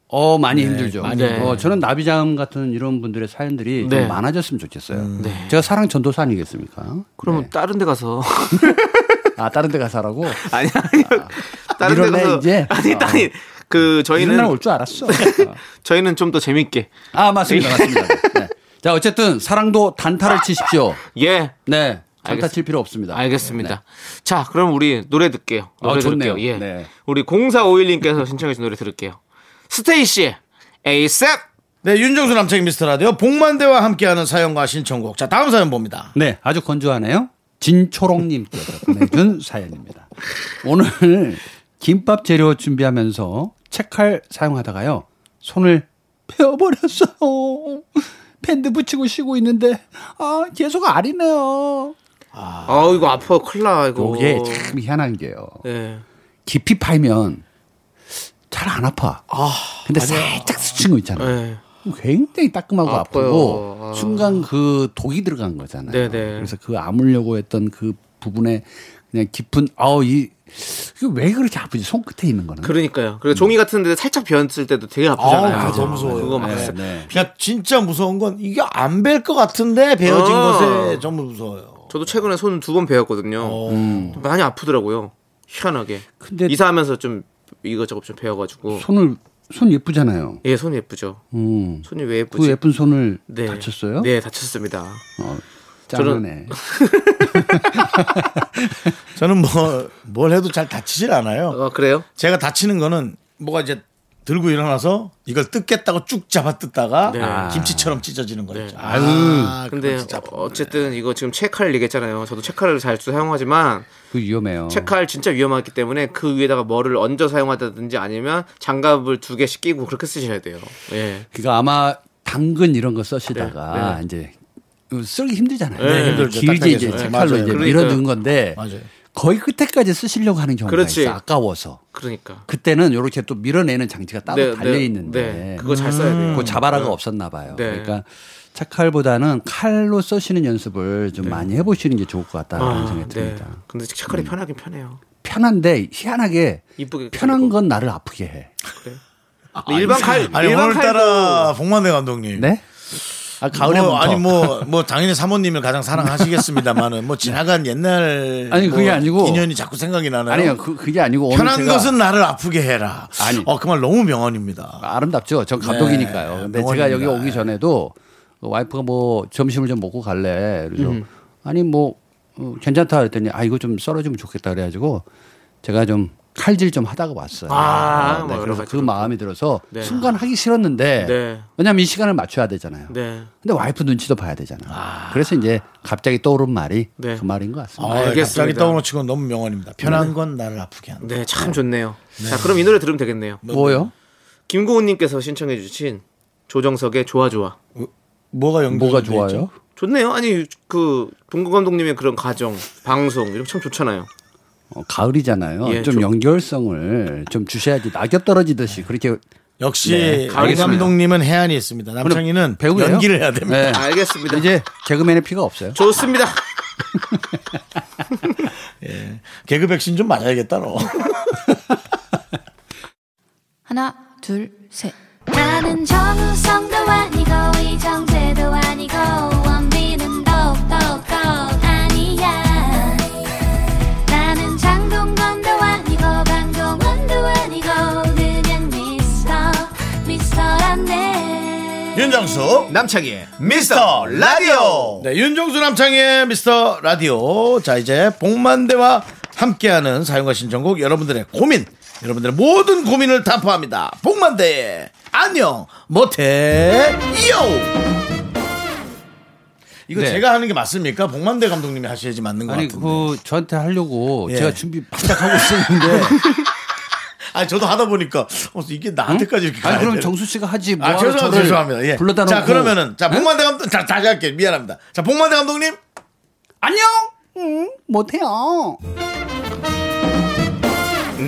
어 많이 힘들죠. 많이. 어, 저는 나비자음 같은 이런 분들의 사연들이 네. 좀 많아졌으면 좋겠어요. 네. 제가 사랑 전도사 아니겠습니까? 그러면 네. 다른 데 가서 *laughs* 아 다른 데 가서 하라고? *laughs* 아니 아니 다른 데 가서 이제? 아니 아니 그 저희는 올줄 알았어. *laughs* 저희는 좀 더 재밌게 아 맞습니다, 맞습니다. 네. 자 어쨌든 사랑도 단타를 치십시오. *laughs* 예 네, 단타. 칠 필요 없습니다. 알겠습니다. 자, 그럼 우리 노래 듣게요. 노래 아, 좋네요. 들을게요. 예. 네. 우리 0451님께서 신청해 주신 노래 들을게요. 스테이시의 에이셉! 네, 윤정수 남창희 미스터 라디오 복만대와 함께하는 사연과 신청곡. 자, 다음 사연 봅니다. 네, 아주 건조하네요. 진초롱님께서 보내준 *laughs* 사연입니다. 오늘 김밥 재료 준비하면서 책칼 사용하다가요. 손을 베어버렸어요. 밴드 붙이고 쉬고 있는데, 아, 계속 아리네요. 아, 이거 아파. 큰일 나, 이거. 이게 참 희한한 게요. 예. 깊이 파이면 잘 안 아파. 근데 살짝 스친 거 있잖아요. 예. 굉장히 따끔하고 아파요. 아프고 아. 순간 그 독이 들어간 거잖아요. 네네. 그래서 그 아물려고 했던 그 부분에 그냥 깊은 아우 이왜 그렇게 아프지 손끝에 있는 거는. 그러니까요. 그리고 종이 같은 데 살짝 베었을 때도 되게 아프잖아요. 아, 너무 무서워요. 그거 막. 네, 네. 그냥 진짜 무서운 건 이게 안벨것 같은데 베어진 어. 것에 전부 무서워요. 저도 최근에 손 두 번 베었거든요. 어. 많이 아프더라고요. 희한하게. 근데 이사하면서 좀 이것저것 좀 베어가지고. 손을 손 예쁘잖아요. 예, 손이 예쁘죠. 음. 손이 왜 예쁘지? 그 예쁜 손을 네. 다쳤어요? 네, 다쳤습니다. 어, 저는-. *laughs* 저는 뭐 뭘 해도 잘 다치질 않아요. 어, 그래요? 제가 다치는 거는 뭐가 이제 들고 일어나서 이걸 뜯겠다고 쭉 잡아 뜯다가 네. 김치처럼 찢어지는 거 있죠. 네. 아, 근데. 어쨌든 이거 지금 체칼 얘기했잖아요. 저도 체칼을 잘 사용하지만 그 위험해요. 체칼 진짜 위험하기 때문에 그 위에다가 뭐를 얹어 사용하다든지 아니면 장갑을 두 개씩 끼고 그렇게 쓰셔야 돼요. 예. 그러니까 아마 당근 이런 거 쓰시다가 네, 네. 이제 쓰기 힘들잖아요. 네, 힘들죠. 길게 이제. 네, 맞아요. 이제. 밀어넣은 건데 맞아요. 거의 끝에까지 쓰시려고 하는 경우가 그렇지. 있어. 아까워서. 그러니까. 그때는 이렇게 또 밀어내는 장치가 따로 네, 달려 네, 있는데 네. 그거 잘 써야 돼요. 그 자바라가 없었나 봐요. 네. 그러니까 차칼보다는 칼로 써시는 연습을 좀 많이 해보시는 게 좋을 것 같다는 아, 생각이 네. 듭니다. 근데 체칼이 편하긴 편해요. 편한데 희한하게 이쁘게 편한 칼이고. 건 나를 아프게 해. 근데 일반 칼 아니 일반 오늘따라 복만대 감독님. 네? 아, 가을에 뭐, 뭐, 아니 뭐 뭐 당연히 사모님을 가장 사랑하시겠습니다만은 뭐 지나간 옛날 아니, 뭐 그게 아니고- 인연이 자꾸 생각이 나나요? 아니요, 그, 그게 아니고 오늘 편한 제가 것은 나를 아프게 해라. 아니. 어, 그 말 너무 명언입니다. 아름답죠. 전 감독이니까요. 네, 근데 제가 여기 명언입니다. 오기 전에도 그 와이프가 뭐 점심을 좀 먹고 갈래. 그래서 음. 아니 뭐 어, 괜찮다 그랬더니 아 이거 좀 썰어주면 좋겠다 그래가지고 제가 좀 칼질 좀 하다가 왔어요. 아, 네, 뭐 그래서 그 마음이 들어서 네. 순간 하기 싫었는데 네. 왜냐하면 이 시간을 맞춰야 되잖아요. 네. 근데 와이프 눈치도 봐야 되잖아요. 그래서 이제 갑자기 떠오른 말이 네. 그 말인 것 같습니다. 아, 알겠습니다. 갑자기 떠오르는 치고 너무 명언입니다. 편한 건 나를 아프게 한다. 네, 참 좋네요. 자, 그럼 이 노래 들으면 되겠네요. 뭐요? 김고은님께서 신청해 주신 조정석의 좋아 좋아. 뭐가 연결 뭐가 좋아요? 좋네요. 아니 그 동구 감독님의 그런 가정, 방송 이런 거참 좋잖아요. 어, 가을이잖아요. 예, 좀 좀- 연결성을 좀 주셔야지 낙엽 떨어지듯이 그렇게 역시 네, 강 알겠습니다. 감독님은 해안이 있습니다. 남창희는 배우예요? 연기를 해야 됩니다. 네. 알겠습니다. 이제 개그맨의 피가 없어요. 좋습니다. *laughs* 개그 백신 좀 맞아야겠다 너. *laughs* 하나, 둘, 셋. 나는 정우성도 아니고 이정재도 아니고 윤정수 남창희의 미스터 라디오. 네, 윤정수 남창희의 미스터 라디오. 자, 이제 복만대와 함께하는 사용과 신청곡 여러분들의 고민, 여러분들의 모든 고민을 다 포함합니다. 복만대 안녕 못해 요. 이거 네. 제가 하는 게 맞습니까? 복만대 감독님이 하셔야지 맞는 것 아니 같은데. 그 저한테 하려고 예. 제가 준비 바짝 하고 있었는데 *laughs* 아니 저도 하다 보니까 어, 이게 나한테까지 이렇게 아니 가야 그럼 되나? 정수 씨가 하지 뭐 아 죄송합니다 죄송합니다 예. 불러다 놓고 자 그러면은 자 복만대 감독 자 다시 할게요 미안합니다 자 복만대 감독님 안녕 응, 못해요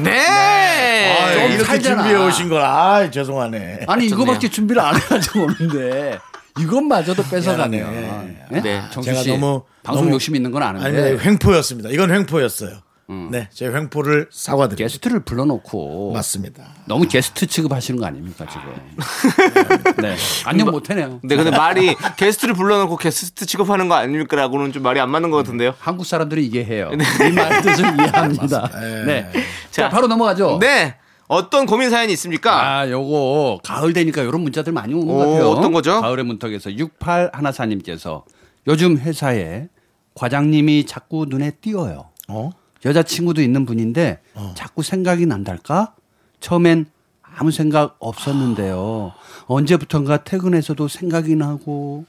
네. 아, 좀 이렇게 살잖아. 준비해 오신 걸, 아, 죄송하네. 아니 이거밖에 준비를 안 해가지고 오는데 이것마저도 뺏어가면 미안하네. 예? 네. 정수 제가 씨 너무- 방송 너무- 욕심 있는 건 아는데 아니, 네, 횡포였습니다. 이건 횡포였어요. 네, 제 횡포를 사과드립니다. 게스트를 불러놓고 맞습니다. 너무 게스트 취급하시는 거 아닙니까 지금? *laughs* 네, 안녕 못해네요. 네, 근데 말이 게스트를 불러놓고 게스트 취급하는 거 아닙니까라고는 좀 말이 안 맞는 것 같은데요. 한국 사람들이 이해해요. 이말 뜻을 이해합니다. *laughs* 네. 자, 자, 바로 넘어가죠. 네. 어떤 고민 사연이 있습니까? 아, 요거 가을 되니까 이런 문자들 많이 오는 것 오, 같아요. 어떤 거죠? 가을의 문턱에서 68 하나사님께서 요즘 회사에 과장님이 자꾸 눈에 띄어요. 어? 여자친구도 있는 분인데 자꾸 생각이 난달까? 처음엔 아무 생각 없었는데요. 언제부턴가 퇴근해서도 생각이 나고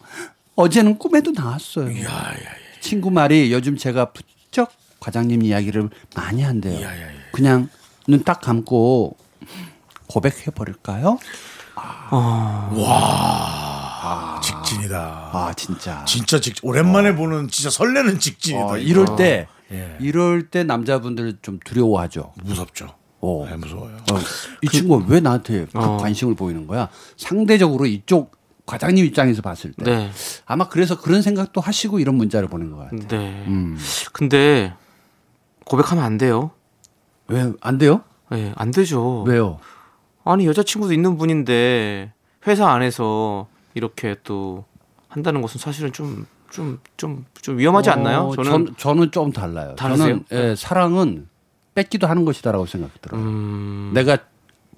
어제는 꿈에도 나왔어요. 친구 말이 요즘 제가 부쩍 과장님 이야기를 많이 한대요. 그냥 눈 딱 감고 고백해 버릴까요? 직진이다. 아 진짜. 진짜 직 오랜만에 보는 진짜 설레는 직진이다. 어. 이럴 때 예. 이럴 때 남자분들 좀 두려워하죠. 무섭죠. 어. 네, 무서워요. 어, 이 친구가 왜 나한테 그 관심을 보이는 거야? 상대적으로 이쪽 과장님 입장에서 봤을 때 네. 아마 그래서 그런 생각도 하시고 이런 문자를 보낸 것 같아요. 네. 음. 근데 고백하면 안 돼요. 왜 안 돼요? 네, 안 되죠. 왜요? 아니 여자친구도 있는 분인데 회사 안에서 이렇게 또 한다는 것은 사실은 좀 좀 좀 좀 위험하지 않나요? 어, 저는 전, 저는 좀 달라요. 다르세요? 저는 예, 사랑은 뺏기도 하는 것이다라고 생각이 들어요. 음, 내가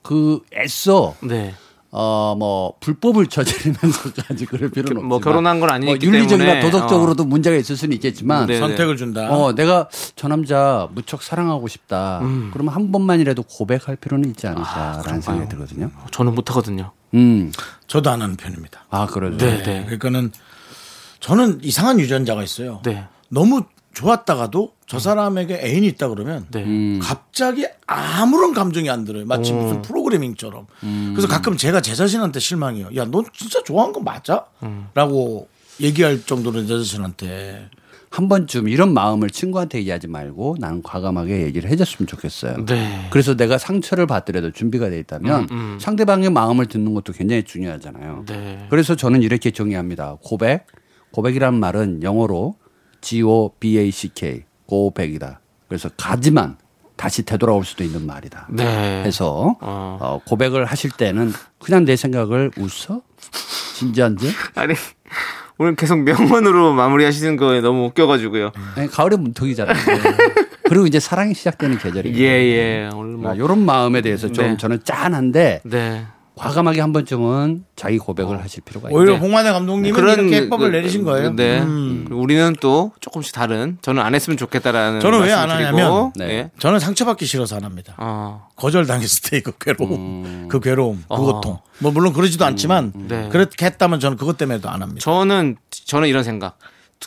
그 애써 네. 어뭐 불법을 저지르면서까지 *laughs* 그럴 필요는 없지만 뭐 결혼한 건 아니기 뭐 윤리적이나 때문에, 도덕적으로도 문제가 있을 수는 있겠지만 네. 선택을 준다. 어 내가 저 남자 무척 사랑하고 싶다. 음. 그러면 한 번만이라도 고백할 필요는 있지 아, 않을까라는 생각이 들거든요. 저는 못 하거든요. 음. 저도 안 하는 편입니다. 아 그러죠. 네, 네. 그러니까는 저는 이상한 유전자가 있어요. 네. 너무 좋았다가도 저 사람에게 애인이 있다 그러면 네. 음. 갑자기 아무런 감정이 안 들어요. 마치 무슨 프로그래밍처럼. 그래서 가끔 제가 제 자신한테 실망해요. 야, 넌 진짜 좋아한 거 맞아? 라고 얘기할 정도로 제 자신한테. 한 번쯤 이런 마음을 친구한테 얘기하지 말고 나는 과감하게 얘기를 해줬으면 좋겠어요. 네. 그래서 내가 상처를 받더라도 준비가 돼 있다면 상대방의 마음을 듣는 것도 굉장히 중요하잖아요. 네. 그래서 저는 이렇게 정의합니다. 고백. 고백이란 말은 영어로 G-O-B-A-C-K. 고백이다. 그래서 가지만 다시 되돌아올 수도 있는 말이다. 네. 해서 어. 어, 고백을 하실 때는 그냥 내 생각을 웃어? 진지한지? 아니 오늘 계속 명언으로 마무리하시는 거에 너무 웃겨가지고요. 아니, 가을의 문턱이잖아요. *laughs* 그리고 이제 사랑이 시작되는 계절이에요. 예, 예. 오늘 뭐. 이런 마음에 대해서 좀 네. 저는 짠한데 네. 과감하게 한 번쯤은 자기 고백을 하실 필요가 있죠. 오히려 봉만의 감독님은 이렇게 해법을 그- 내리신 거예요. 네. 음. 우리는 또 조금씩 다른. 저는 안 했으면 좋겠다라는. 저는 왜 안 하냐면 네. 예. 저는 상처받기 싫어서 안 합니다. 어. 거절당했을 때 그 괴로움, 그 괴로움, 그 어. 고통. 뭐 물론 그러지도 않지만 네. 그렇게 했다면 저는 그것 때문에도 안 합니다. 저는 저는 이런 생각.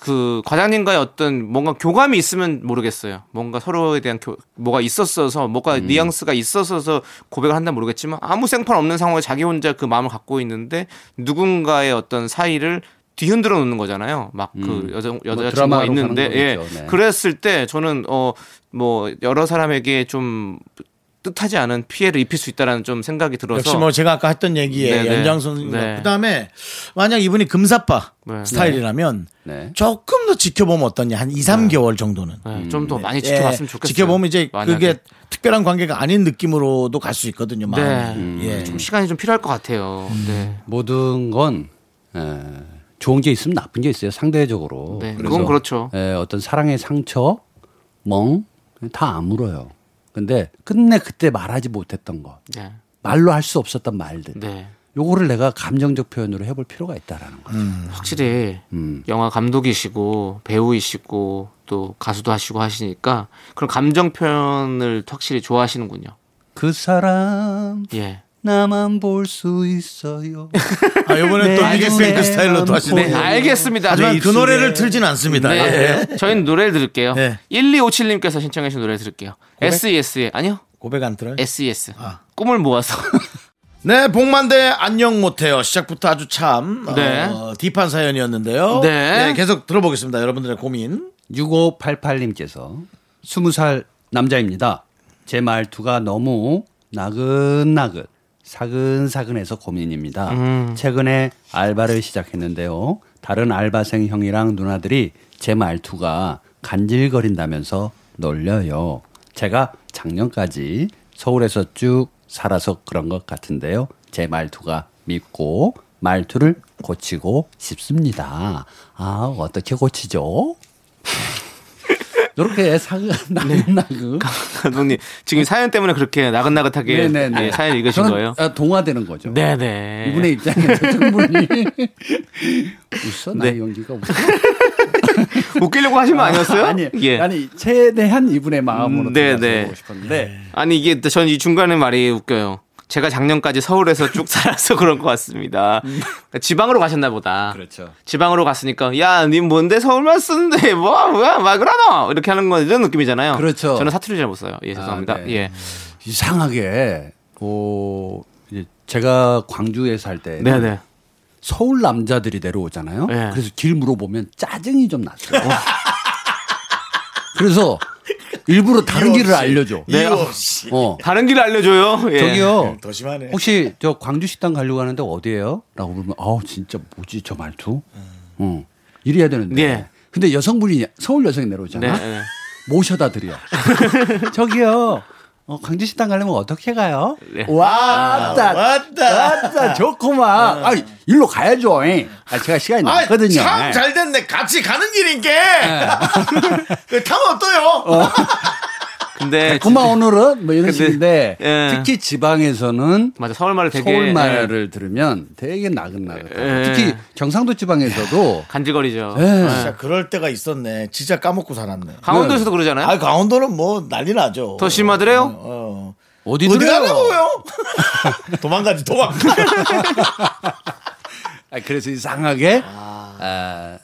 그 과장님과의 어떤 뭔가 교감이 있으면 모르겠어요. 뭔가 서로에 대한 교, 뭐가 있었어서 뭐가 음. 뉘앙스가 있었어서 고백을 한다 모르겠지만 아무 생판 없는 상황에 자기 혼자 그 마음을 갖고 있는데 누군가의 어떤 사이를 뒤흔들어 놓는 거잖아요. 막그 여자 여자친구가 뭐 드라마로 있는데 가는 예. 네. 그랬을 때 저는 어 뭐 여러 사람에게 좀 뜻하지 않은 피해를 입힐 수 있다라는 좀 생각이 들어서 역시 뭐 제가 아까 했던 얘기에 네네. 연장선. 네. 그다음에 만약 이분이 금사빠 네. 스타일이라면 네. 조금 더 지켜보면 어떠냐 한 2, 3개월 정도는. 네, 좀더 많이 예, 지켜봤으면 좋겠어요. 지켜보면 이제 만약에. 그게 특별한 관계가 아닌 느낌으로도 갈 수 있거든요. 네. 마음이. 예. 좀 시간이 좀 필요할 것 같아요. 네. 모든 건 에, 좋은 게 있으면 나쁜 게 있어요. 상대적으로. 네, 그래서, 그건 그렇죠. 에, 어떤 사랑의 상처, 멍다 아물어요. 근데 끝내 그때 말하지 못했던 거, 네. 말로 할 수 없었던 말들, 네. 요거를 내가 감정적 표현으로 해볼 필요가 있다라는 거죠. 확실히 음. 영화 감독이시고 배우이시고 또 가수도 하시고 하시니까 그런 감정 표현을 확실히 좋아하시는군요. 그 사람 예. 나만 볼 수 있어요. *laughs* 아, 요번에 또 네, 네, 스타일로 또 네, 하시네. 네, 알겠습니다. 하지만 네, 그 노래를 틀진 않습니다. 네. 예. 저희는 노래를 들을게요. 네. 1257님께서 신청해 주신 노래 들을게요. SES의 아니요. 고백 안 들어요? SES. 아. 꿈을 모아서. *laughs* 네, 복만대 안녕 못해요. 시작부터 아주 참 네. 어, 딥한 사연이었는데요. 네. 계속 들어보겠습니다. 여러분들의 고민. 6588님께서 20살 남자입니다. 제 말투가 너무 나긋나긋 사근사근해서 고민입니다. 음. 최근에 알바를 시작했는데요. 다른 알바생 형이랑 누나들이 제 말투가 간질거린다면서 놀려요. 제가 작년까지 서울에서 쭉 살아서 그런 것 같은데요. 제 말투가 밉고 말투를 고치고 싶습니다. 아, 어떻게 고치죠? 이렇게 *laughs* 나긋나긋 감독님 지금 사연 때문에 그렇게 나긋나긋하게 네네네. 예, 사연 읽으신 거예요? 아, 동화되는 거죠. 네네. 이분의 입장에서 충분히 *laughs* 웃어 네. 나의 연기가 웃어. *laughs* 웃기려고 하신 거 아니었어요? 아니, 예. 아니 최대한 이분의 마음으로 음, 네, 네. 싶었는데 아니 이게 전 이 중간에 말이 웃겨요. 제가 작년까지 서울에서 쭉 *laughs* 살아서 그런 것 같습니다. 그러니까 지방으로 가셨나 보다. 그렇죠. 지방으로 갔으니까 야, 니 뭔데 서울만 쓰는데 뭐 뭐야, 막 그러노 이렇게 하는 건 이런 느낌이잖아요. 그렇죠. 저는 사투리 잘 못 써요. 예, 죄송합니다. 아, 네. 예, 이상하게 어, 제가 광주에 살 때 네, 네. 서울 남자들이 내려오잖아요. 네. 그래서 길 물어보면 짜증이 좀 났어요. *laughs* 그래서 일부러 다른 길을 알려줘. 네. 없이. 어. 다른 길 알려줘요. 예. 저기요. 더 심하네. 혹시 저 광주 식당 가려고 하는데 어디예요? 라고 물으면 아우 진짜 뭐지 저 말투? 어. 이래야 되는데. 예. 근데 여성분이 서울 여성이 내려오잖아. 네, 네. 모셔다 드려. *laughs* 저기요. 어, 광주 식당 가려면 어떻게 가요? 네. 왔다. 왔다. 왔다. 좋구만. 아, 일로 가야죠. 잉. 아, 제가 시간이 아, 남거든요. 예. 참잘 됐네. 같이 가는 길인게. *laughs* 그 타면 어떠요? *laughs* 근데 그만 오늘은 뭐 이런 근데, 식인데 예. 특히 지방에서는 맞아 서울 말을 되게 서울 예, 말을 들으면 되게 나긋나긋. 예. 특히 경상도 지방에서도 간질거리죠. 예. 진짜 그럴 때가 있었네. 진짜 까먹고 살았네. 강원도에서도 그러잖아요. 아, 강원도는 뭐 난리 나죠. 더 심하더래요? 어. 어디 어디 들어요? 가려고요? *laughs* 도망가지, 도망가. *laughs* 아, 그래서 이상하게 아,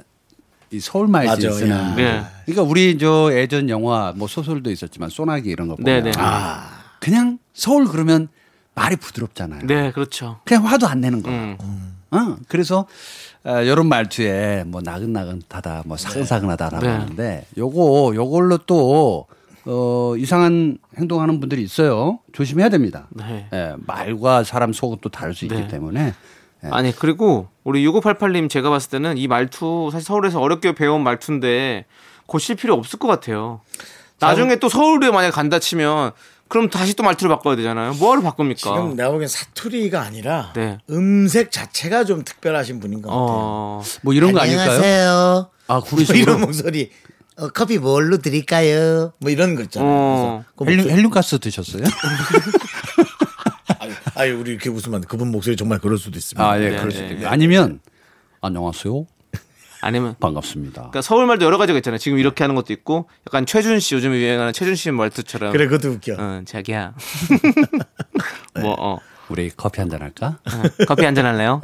이 서울 말이 맞아, 쓰는. 야. 네. 그러니까 우리 저 예전 영화 뭐 소설도 있었지만 소나기 이런 거 보면 네네. 아, 그냥 서울 그러면 말이 부드럽잖아요. 네, 그렇죠. 그냥 화도 안 내는 거야. 음. 어, 그래서 아, 이런 말투에 뭐 나긋나긋하다, 뭐 사근사근하다라고 네. 하는데 요거 요걸로 또 어, 이상한 행동하는 분들이 있어요. 조심해야 됩니다. 네. 예, 말과 사람 속은 또 다를 수 있기 네. 때문에 예. 아니 그리고 우리 6588님 제가 봤을 때는 이 말투 사실 서울에서 어렵게 배운 말투인데 고칠 필요 없을 것 같아요. 나중에 또 서울에 만약에 간다 치면 그럼 다시 또 말투를 바꿔야 되잖아요. 뭐하러 바꿉니까? 지금 내가 보기엔 사투리가 아니라 네. 음색 자체가 좀 특별하신 분인 것 같아요. 어, 뭐 이런 거 아닐까요? 안녕하세요. 아, 뭐 그런 식으로 이런 목소리. 어, 커피 뭘로 드릴까요? 뭐 이런 거 있잖아요. 어. 그 헬륨, 헬륨가스 드셨어요? *laughs* 아니, 아니 우리 이렇게 웃으면 그분 목소리 정말 그럴 수도 있습니다. 아, 예, 네, 그럴 수도 네. 있고. 아니면 안녕하세요. 아니면 반갑습니다. 그러니까 서울 말도 여러 가지가 있잖아요. 지금 이렇게 하는 것도 있고 약간 최준 씨 요즘 유행하는 최준 씨 말투처럼 그래 그것도 웃겨. 어, 자기야. *laughs* 뭐 어. 우리 커피 한 잔 할까? 커피 한 잔 할래요?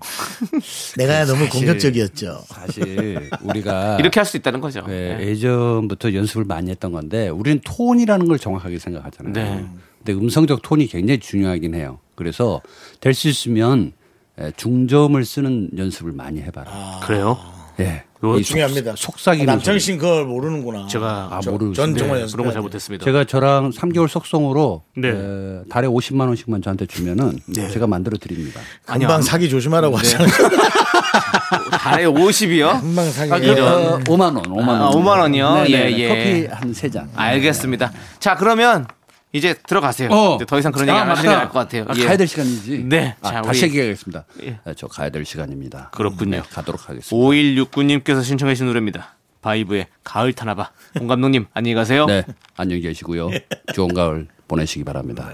*laughs* 내가 너무 공격적이었죠. 사실 우리가 *laughs* 이렇게 할 수 있다는 거죠. 네, 네. 예전부터 연습을 많이 했던 건데 우리는 톤이라는 걸 정확하게 생각하잖아요. 네. 근데 음성적 톤이 굉장히 중요하긴 해요. 그래서 될 수 있으면 에, 중점을 쓰는 연습을 많이 해봐라. 그래요? 예. 속- 중요합니다. 속삭이는 남창희 소리. 씨는 그걸 모르는구나. 제가 아, 저- 모르- 전 네, 정말 그런 거 잘 못했습니다. 제가 저랑 3개월 속성으로 네. 에, 달에 50만 원씩만 저한테 주면은 제가 만들어 드립니다. 금방 아니요. 사기 조심하라고 하잖아요. *laughs* 달에 50이요? 금방 사기. 아, 그, 어, 5만 원, 5만 원. 아, 5만 원이요? 네, 네, 예, 예. 커피 한세 잔. 알겠습니다. 자, 그러면 이제 들어가세요. 어. 더 이상 그런 얘기 안 하시는 게 나을 것 같아요. 아, 예. 가야 될 시간이지. 네. 아, 자, 다시 우리- 얘기하겠습니다. 예. 네, 저 가야 될 시간입니다. 그렇군요. 네, 가도록 하겠습니다. 5169님께서 신청해 주신 노래입니다. 바이브의 가을 타나봐. 홍 감독님, 안녕히 가세요. 네, 안녕히 계시고요. 좋은 가을 보내시기 바랍니다.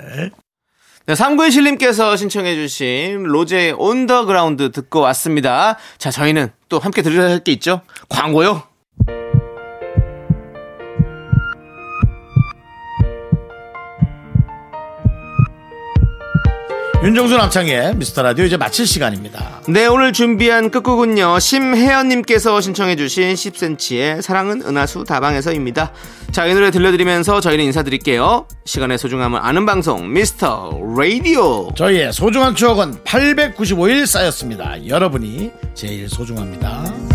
네, 삼구일칠님께서 신청해 주신 로제의 On The Ground 듣고 왔습니다. 자, 저희는 또 함께 들으려 할게 있죠? 광고요. 윤정수 남창의 미스터 라디오 이제 마칠 시간입니다. 네, 오늘 준비한 끝곡은요. 심혜연님께서 신청해주신 10cm의 사랑은 은하수 다방에서입니다. 자, 이 노래 들려드리면서 저희는 인사드릴게요. 시간의 소중함을 아는 방송, 미스터 라디오. 저희의 소중한 추억은 895일 쌓였습니다. 여러분이 제일 소중합니다.